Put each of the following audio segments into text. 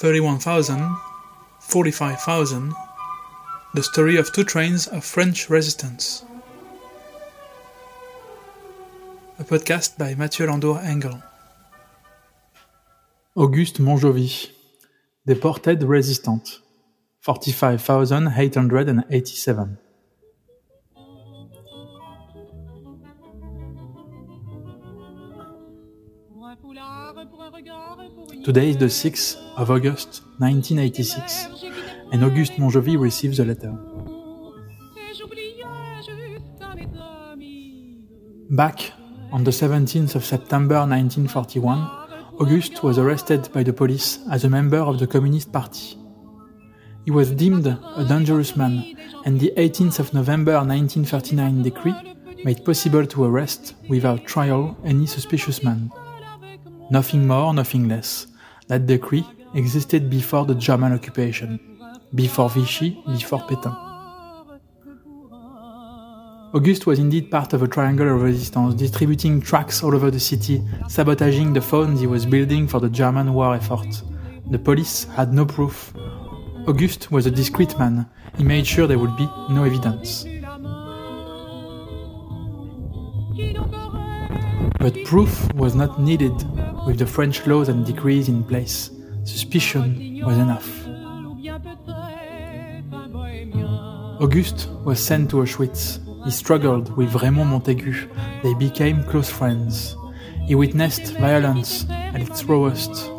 31,000, 45,000, the story of two trains of French resistance. A podcast by Mathieu Landour Engel. Auguste Monjovi, Deported Resistant, 45,887. Today is the 6th of August 1986, and Auguste Monjauvis receives a letter. Back on the 17th of September 1941, Auguste was arrested by the police as a member of the Communist Party. He was deemed a dangerous man, and the 18th of November 1939 decree made possible to arrest without trial any suspicious man. Nothing more, nothing less. That decree existed before the German occupation, before Vichy, before Pétain. Auguste was indeed part of a triangle of resistance, distributing tracts all over the city, sabotaging the phones he was building for the German war effort. The police had no proof. Auguste was a discreet man. He made sure there would be no evidence. But proof was not needed with the French laws and decrees in place. Suspicion was enough. Auguste was sent to Auschwitz. He struggled with Raymond Montégut. They became close friends. He witnessed violence at its rawest,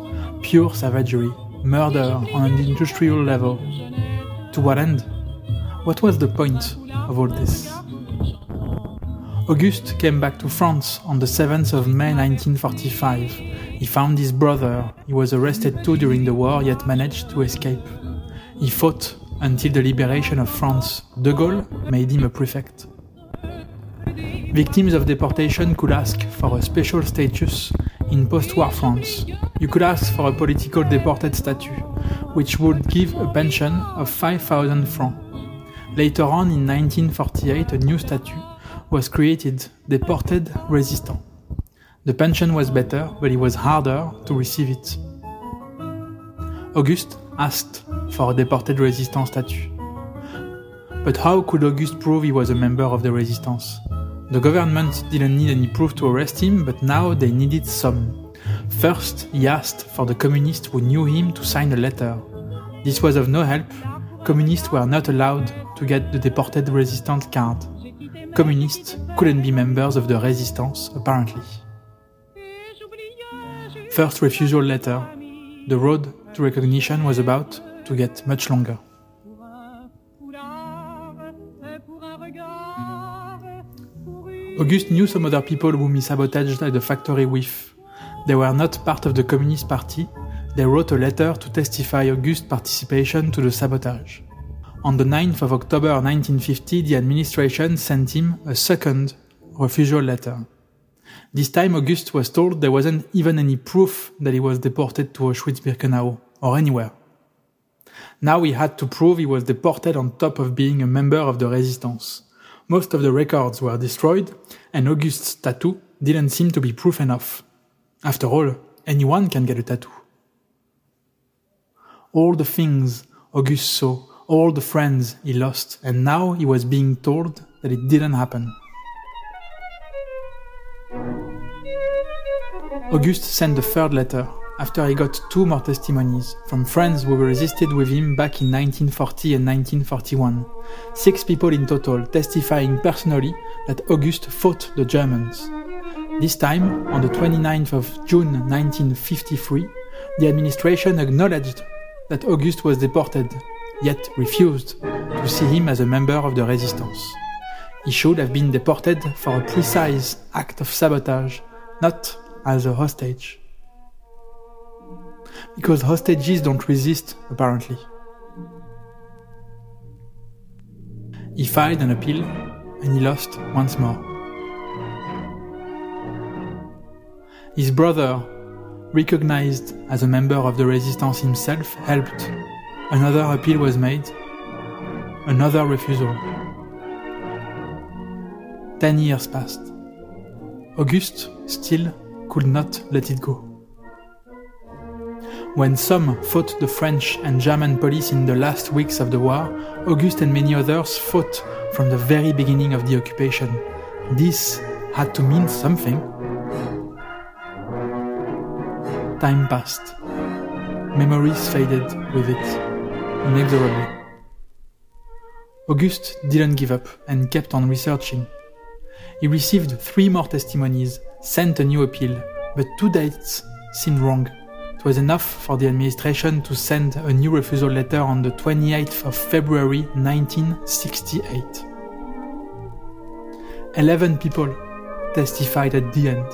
pure savagery, murder on an industrial level. To what end? What was the point of all this? Auguste came back to France on the 7th of May 1945. He found his brother. He was arrested too during the war, yet managed to escape. He fought until the liberation of France. De Gaulle made him a prefect. Victims of deportation could ask for a special status in post-war France. You could ask for a political deported statue, which would give a pension of 5,000 francs. Later on in 1948, a new statue was created, deported resistant. The pension was better, but it was harder to receive it. Auguste asked for a deported resistant statue. But how could Auguste prove he was a member of the resistance? The government didn't need any proof to arrest him, but now they needed some. First, he asked for the communists who knew him to sign a letter. This was of no help. Communists were not allowed to get the deported resistant card communists couldn't be members of the resistance, apparently. First refusal letter. The road to recognition was about to get much longer. Auguste knew some other people whom he sabotaged at the factory with. They were not part of the Communist Party. They wrote a letter to testify Auguste's participation to the sabotage. On the 9th of October 1950, the administration sent him a second refusal letter. This time, August was told there wasn't even any proof that he was deported to Auschwitz-Birkenau or anywhere. Now he had to prove he was deported on top of being a member of the resistance. Most of the records were destroyed, and August's tattoo didn't seem to be proof enough. After all, anyone can get a tattoo. All the things August saw all the friends he lost, and now he was being told that it didn't happen. Auguste sent the third letter after he got two more testimonies from friends who resisted with him back in 1940 and 1941. Six people in total testifying personally that Auguste fought the Germans. This time, on the 29th of June 1953, the administration acknowledged that Auguste was deported yet refused to see him as a member of the resistance. He should have been deported for a precise act of sabotage, not as a hostage. Because hostages don't resist, apparently. He filed an appeal and he lost once more. His brother, recognized as a member of the resistance himself, helped Another appeal was made. Another refusal. Ten years passed. Auguste still could not let it go. When some fought the French and German police in the last weeks of the war, Auguste and many others fought from the very beginning of the occupation. This had to mean something. Time passed. Memories faded with it, inexorably. Auguste didn't give up and kept on researching. He received three more testimonies, sent a new appeal, but two dates seemed wrong. It was enough for the administration to send a new refusal letter on the 28th of February 1968. Eleven people testified at the end.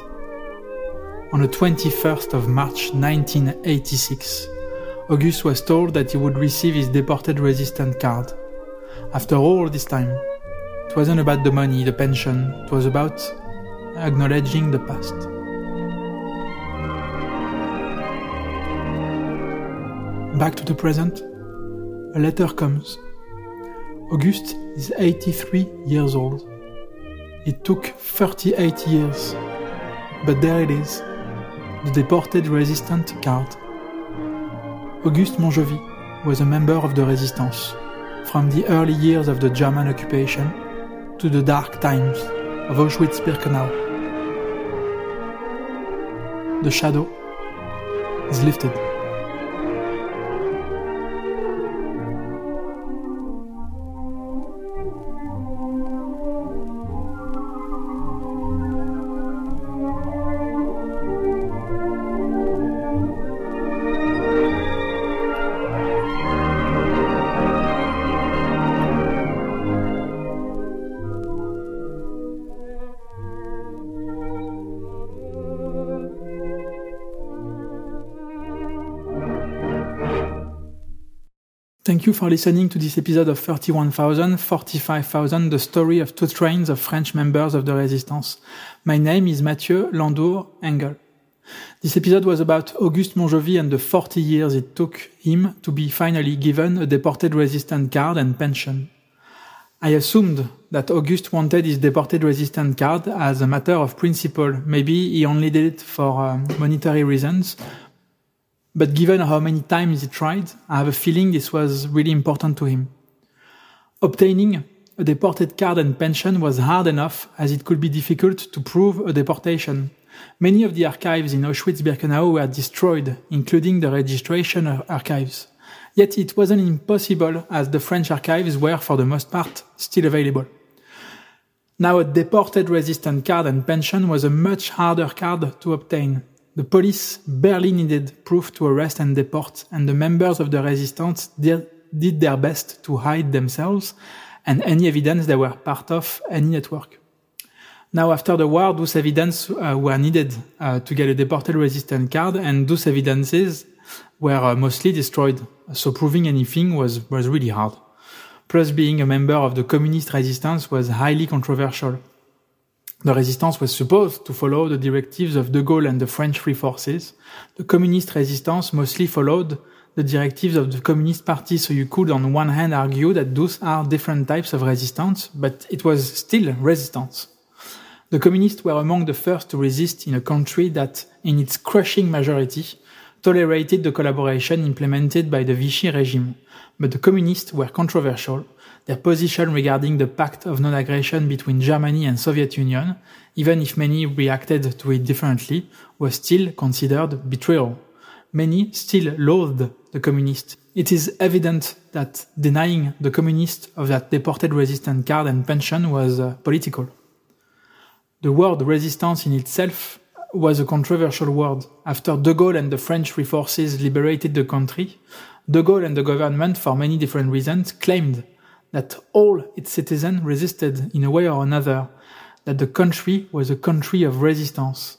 On the 21st of March 1986, Auguste was told that he would receive his deported resistant card. After all this time, it wasn't about the money, the pension, it was about acknowledging the past. Back to the present, a letter comes. August is 83 years old. It took 38 years, but there it is, the deported resistant card. Auguste Monjovi was a member of the resistance from the early years of the German occupation to the dark times of Auschwitz-Birkenau. The shadow is lifted. Thank you for listening to this episode of 31,000, 45,000, the story of two trains of French members of the resistance. My name is Mathieu Landour Engel. This episode was about Auguste Monjauvis and the 40 years it took him to be finally given a deported resistant card and pension. I assumed that Auguste wanted his deported resistant card as a matter of principle. Maybe he only did it for uh, monetary reasons, but given how many times he tried, I have a feeling this was really important to him. Obtaining a deported card and pension was hard enough as it could be difficult to prove a deportation. Many of the archives in Auschwitz-Birkenau were destroyed, including the registration archives. Yet it wasn't impossible as the French archives were for the most part still available. Now a deported resistant card and pension was a much harder card to obtain. The police barely needed proof to arrest and deport, and the members of the resistance did, their best to hide themselves and any evidence they were part of any network. Now, after the war, those evidence uh, were needed uh, to get a deported resistant card, and those evidences were uh, mostly destroyed. So proving anything was, was really hard. Plus, being a member of the communist resistance was highly controversial. The resistance was supposed to follow the directives of de Gaulle and the French Free Forces. The communist resistance mostly followed the directives of the Communist Party, so you could on one hand argue that those are different types of resistance, but it was still resistance. The communists were among the first to resist in a country that, in its crushing majority, tolerated the collaboration implemented by the Vichy regime. But the communists were controversial, their position regarding the pact of non-aggression between Germany and Soviet Union, even if many reacted to it differently, was still considered betrayal. Many still loathed the communists. It is evident that denying the communists of that deported resistance card and pension was uh, political. The word resistance in itself was a controversial word. After De Gaulle and the French Free Forces liberated the country, De Gaulle and the government, for many different reasons, claimed that all its citizens resisted in a way or another, that the country was a country of resistance.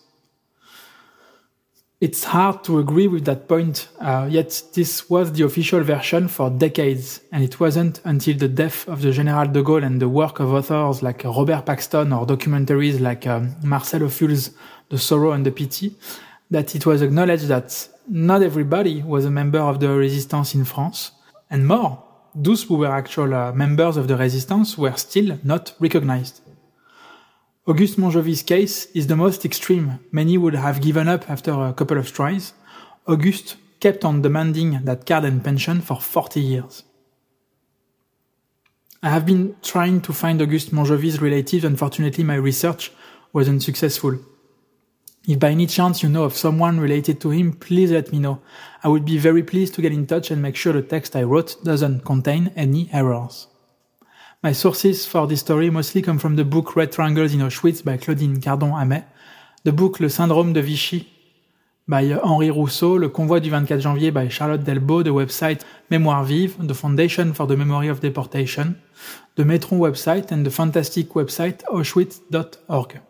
It's hard to agree with that point, uh, yet this was the official version for decades, and it wasn't until the death of the General de Gaulle and the work of authors like Robert Paxton or documentaries like um, Marcel Ophuls' The Sorrow and the Pity that it was acknowledged that not everybody was a member of the resistance in France, and more, those who were actual uh, members of the resistance were still not recognized. Auguste Monjauvis's case is the most extreme. Many would have given up after a couple of tries. Auguste kept on demanding that card and pension for 40 years. I have been trying to find Auguste Monjauvis's relatives. Unfortunately, my research wasn't successful. If by any chance you know of someone related to him, please let me know. I would be very pleased to get in touch and make sure the text I wrote doesn't contain any errors. My sources for this story mostly come from the book Red Triangles in Auschwitz by Claudine Cardon-Hamet, the book Le Syndrome de Vichy by Henri Rousseau, Le Convoi du 24 janvier by Charlotte Delbo, the website Mémoire Vive, the Foundation for the Memory of Deportation, the Metron website and the fantastic website auschwitz.org.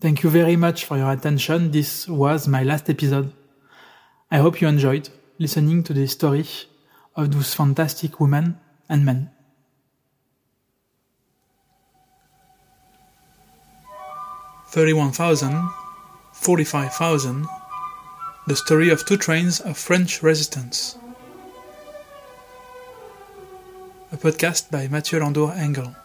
Thank you very much for your attention. This was my last episode. I hope you enjoyed listening to the story of those fantastic women and men. Thirty-one thousand, forty-five thousand. The story of two trains of French resistance. A podcast by Mathieu Landour Engel.